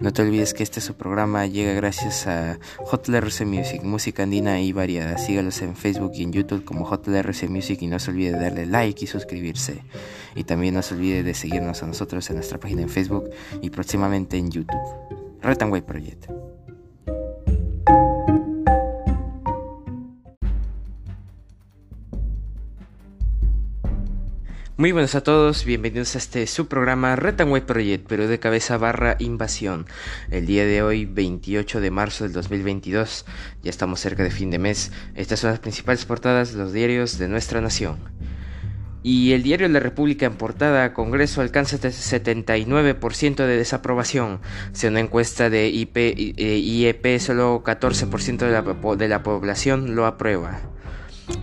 No te olvides que este su programa llega gracias a JLRC Music, música andina y variada. Sígalos en Facebook y en YouTube como JLRC Music y no se olvide de darle like y suscribirse. Y también no se olvide de seguirnos a nosotros en nuestra página en Facebook y próximamente en YouTube. Retanway Project. Muy buenos a todos, bienvenidos a este su programa Retanway Project, pero de cabeza barra invasión. El día de hoy, 28 de marzo del 2022, ya estamos cerca de fin de mes. Estas son las principales portadas de los diarios de nuestra nación. Y el diario La República en portada, Congreso alcanza el 79% de desaprobación. Según una encuesta de IP, IEP, e solo 14% de la, de la población lo aprueba.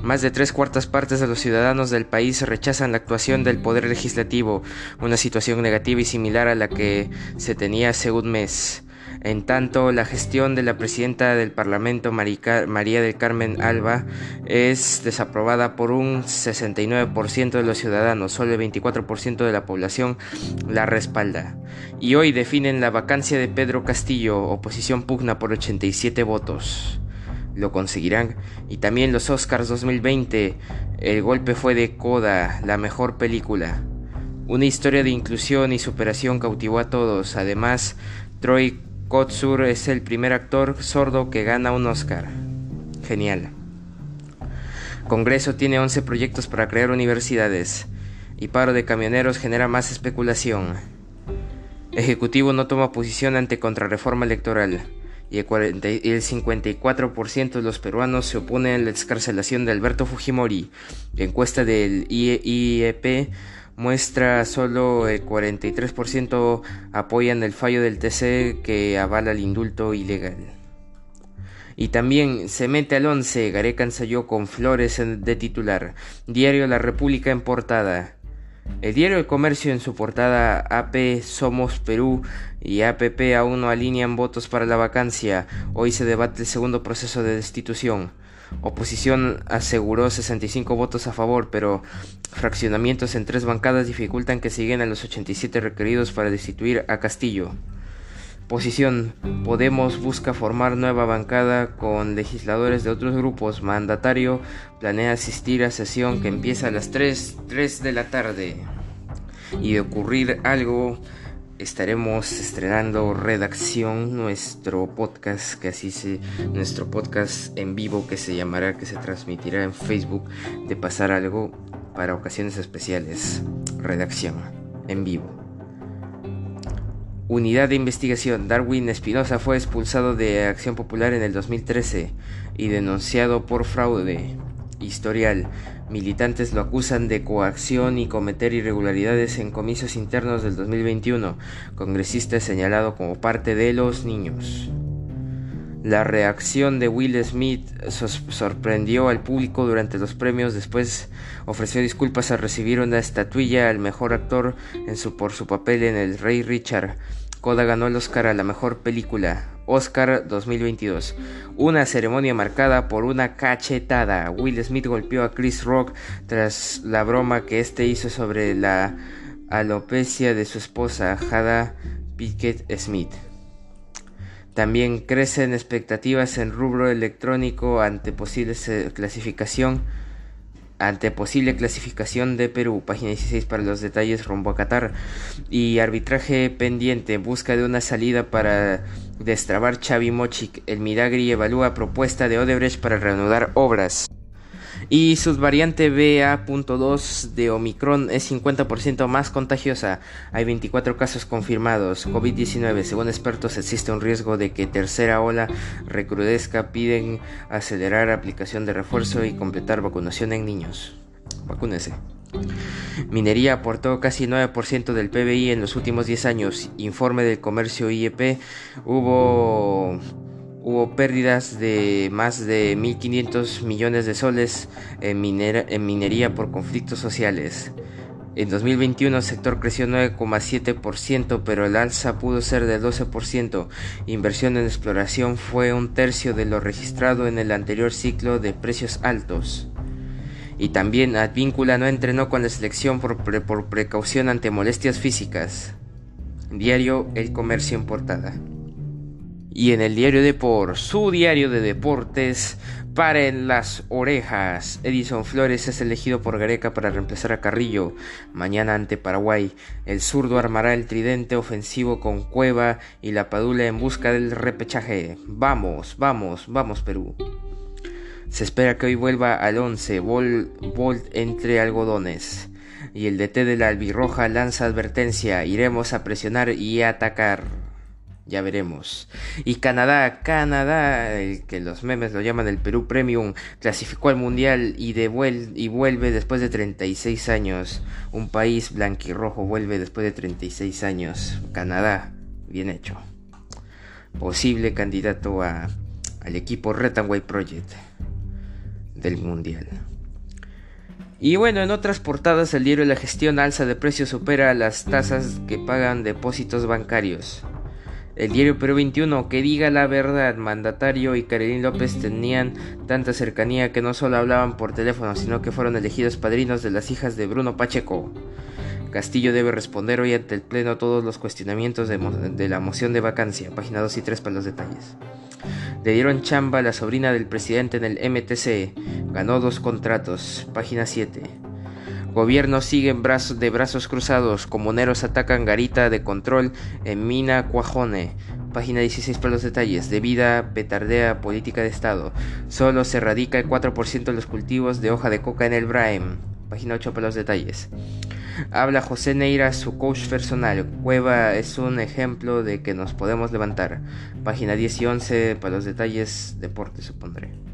Más de tres cuartas partes de los ciudadanos del país rechazan la actuación del Poder Legislativo, una situación negativa y similar a la que se tenía hace un mes. En tanto, la gestión de la presidenta del Parlamento, María del Carmen Alba, es desaprobada por un 69% de los ciudadanos, solo el 24% de la población la respalda. Y hoy definen la vacancia de Pedro Castillo, oposición pugna por 87 votos lo conseguirán. Y también los Oscars 2020, el golpe fue de Coda, la mejor película. Una historia de inclusión y superación cautivó a todos. Además, Troy Kotsur es el primer actor sordo que gana un Oscar. Genial. Congreso tiene 11 proyectos para crear universidades. Y paro de camioneros genera más especulación. Ejecutivo no toma posición ante contrarreforma electoral y el, 54% de los peruanos se oponen a la excarcelación de Alberto Fujimori. La encuesta del IEP muestra solo el 43% apoyan el fallo del TC que avala el indulto ilegal. Y también se mete al 11, Gareca ensayó con Flores de titular. Diario La República en portada. El diario El Comercio en su portada AP Somos Perú y APP aún no alinean votos para la vacancia. Hoy se debate el segundo proceso de destitución. Oposición aseguró 65 votos a favor, pero fraccionamientos en tres bancadas dificultan que siguen a los 87 requeridos para destituir a Castillo. Posición. Podemos busca formar nueva bancada con legisladores de otros grupos. Mandatario planea asistir a sesión que empieza a las 3, 3 de la tarde. Y de ocurrir algo, estaremos estrenando Redacción, nuestro podcast, que así se, nuestro podcast en vivo que se llamará, que se transmitirá en Facebook, de pasar algo para ocasiones especiales. Redacción, en vivo. Unidad de investigación. Darwin Espinosa fue expulsado de Acción Popular en el 2013 y denunciado por fraude. Historial. Militantes lo acusan de coacción y cometer irregularidades en comicios internos del 2021. Congresista señalado como parte de los niños. La reacción de Will Smith sorprendió al público durante los premios. Después ofreció disculpas al recibir una estatuilla al mejor actor en su, por su papel en El Rey Richard. Coda ganó el Oscar a la mejor película. Oscar 2022. Una ceremonia marcada por una cachetada. Will Smith golpeó a Chris Rock tras la broma que este hizo sobre la alopecia de su esposa, Jada Pickett Smith. También crecen expectativas en rubro electrónico ante posible clasificación ante posible clasificación de Perú, página 16 para los detalles rumbo a Qatar y arbitraje pendiente, busca de una salida para destrabar Xavi Mochic, el Miragri evalúa propuesta de Odebrecht para reanudar obras. Y su variante BA.2 de Omicron es 50% más contagiosa. Hay 24 casos confirmados. COVID-19. Según expertos existe un riesgo de que tercera ola recrudezca. Piden acelerar aplicación de refuerzo y completar vacunación en niños. Vacúnese. Minería aportó casi 9% del PBI en los últimos 10 años. Informe del comercio IEP. Hubo hubo pérdidas de más de 1.500 millones de soles en, minería por conflictos sociales. En 2021 el sector creció 9,7%, pero el alza pudo ser de 12%. Inversión en exploración fue un tercio de lo registrado en el anterior ciclo de precios altos. Y también Advíncula no entrenó con la selección por, por precaución ante molestias físicas. Diario El Comercio en portada. Y en el diario Deport, su diario de deportes, paren las orejas. Edison Flores es elegido por Gareca para reemplazar a Carrillo. Mañana ante Paraguay, el zurdo armará el tridente ofensivo con Cueva y la Padula en busca del repechaje. Vamos, vamos, vamos Perú. Se espera que hoy vuelva al 11, Bolt entre algodones. Y el DT de la albirroja lanza advertencia, iremos a presionar y atacar. Ya veremos. Y Canadá, Canadá, el que los memes lo llaman el Perú Premium, clasificó al Mundial y, y vuelve después de 36 años. Un país blanquirrojo vuelve después de 36 años. Canadá, bien hecho. Posible candidato a, al equipo White Project del Mundial. Y bueno, en otras portadas el diario La Gestión alza de precios supera las tasas que pagan depósitos bancarios. El diario Perú 21, que diga la verdad, mandatario y Carolín López tenían tanta cercanía que no solo hablaban por teléfono, sino que fueron elegidos padrinos de las hijas de Bruno Pacheco. Castillo debe responder hoy ante el Pleno todos los cuestionamientos de, de la moción de vacancia. Página 2 y 3 para los detalles. Le dieron chamba a la sobrina del presidente en el MTC. Ganó dos contratos. Página 7. Gobierno sigue brazos, de brazos cruzados. Comuneros atacan garita de control en Mina Cuajone. Página 16 para los detalles. De vida petardea política de Estado. Solo se radica el 4% de los cultivos de hoja de coca en el Braem. Página 8 para los detalles. Habla José Neira, su coach personal. Cueva es un ejemplo de que nos podemos levantar. Página 10 y 11 para los detalles. Deporte supondré.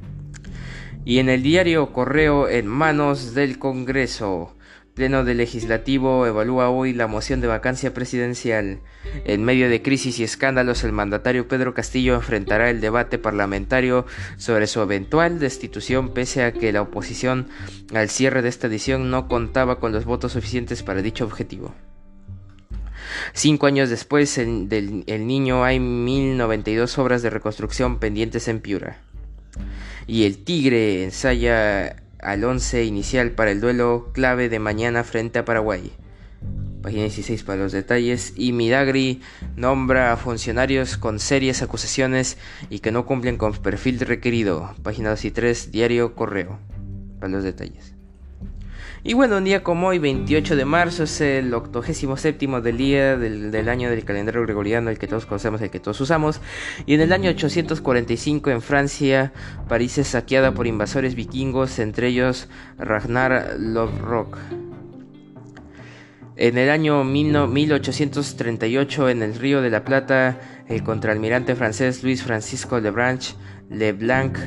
Y en el diario Correo en manos del Congreso. Pleno del Legislativo evalúa hoy la moción de vacancia presidencial. En medio de crisis y escándalos, el mandatario Pedro Castillo enfrentará el debate parlamentario sobre su eventual destitución, pese a que la oposición al cierre de esta edición no contaba con los votos suficientes para dicho objetivo. Cinco años después, del El Niño hay 1092 obras de reconstrucción pendientes en Piura. Y el Tigre ensaya al 11 inicial para el duelo clave de mañana frente a Paraguay. Página 16 para los detalles. Y Midagri nombra a funcionarios con serias acusaciones y que no cumplen con perfil requerido. Página 2 y 3, diario Correo. Para los detalles. Y bueno, un día como hoy, 28 de marzo, es el 87 del día del, año del calendario gregoriano, el que todos conocemos, el que todos usamos. Y en el año 845 en Francia, París es saqueada por invasores vikingos, entre ellos Ragnar Lothbrok. En el año 1838, en el Río de la Plata, el contraalmirante francés Luis Francisco Leblanc, Leblanc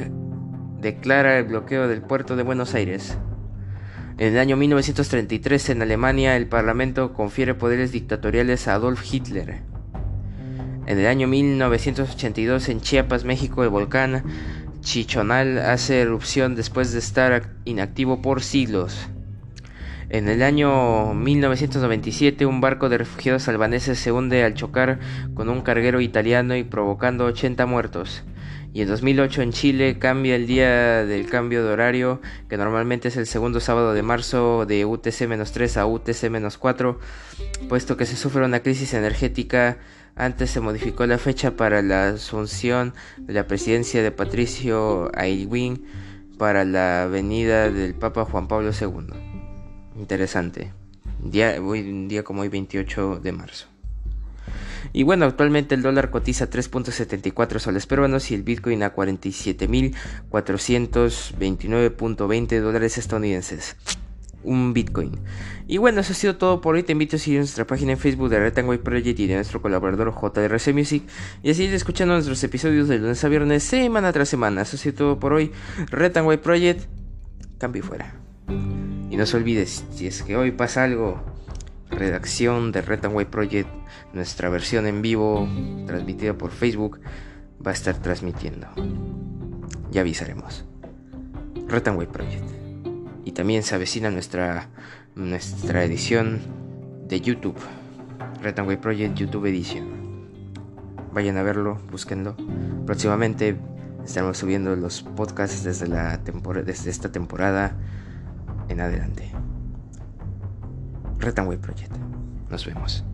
declara el bloqueo del puerto de Buenos Aires. En el año 1933 en Alemania el Parlamento confiere poderes dictatoriales a Adolf Hitler. En el año 1982 en Chiapas, México, el volcán Chichonal hace erupción después de estar inactivo por siglos. En el año 1997 un barco de refugiados albaneses se hunde al chocar con un carguero italiano y provocando 80 muertos. Y en 2008 en Chile cambia el día del cambio de horario, que normalmente es el segundo sábado de marzo de UTC-3 a UTC-4, puesto que se sufre una crisis energética. Antes se modificó la fecha para la asunción de la presidencia de Patricio Aylwin para la venida del Papa Juan Pablo II. Interesante. Día, un día como hoy 28 de marzo. Y bueno, actualmente el dólar cotiza 3.74 soles peruanos y el Bitcoin a 47.429.20 dólares estadounidenses. Un Bitcoin. Y bueno, eso ha sido todo por hoy. Te invito a seguir nuestra página en Facebook de Retangway Project y de nuestro colaborador JRC Music. Y a seguir escuchando nuestros episodios de lunes a viernes, semana tras semana. Eso ha sido todo por hoy. Retangway Project, cambio fuera. Y no se olvides, si es que hoy pasa algo, redacción de Retanway Project, nuestra versión en vivo, transmitida por Facebook, va a estar transmitiendo. Ya avisaremos. Retanway Project. Y también se avecina nuestra, nuestra edición de YouTube. Retanway Project YouTube Edition. Vayan a verlo, búsquenlo. Próximamente estaremos subiendo los podcasts desde, la desde esta temporada en adelante. Retanway Project. Nos vemos.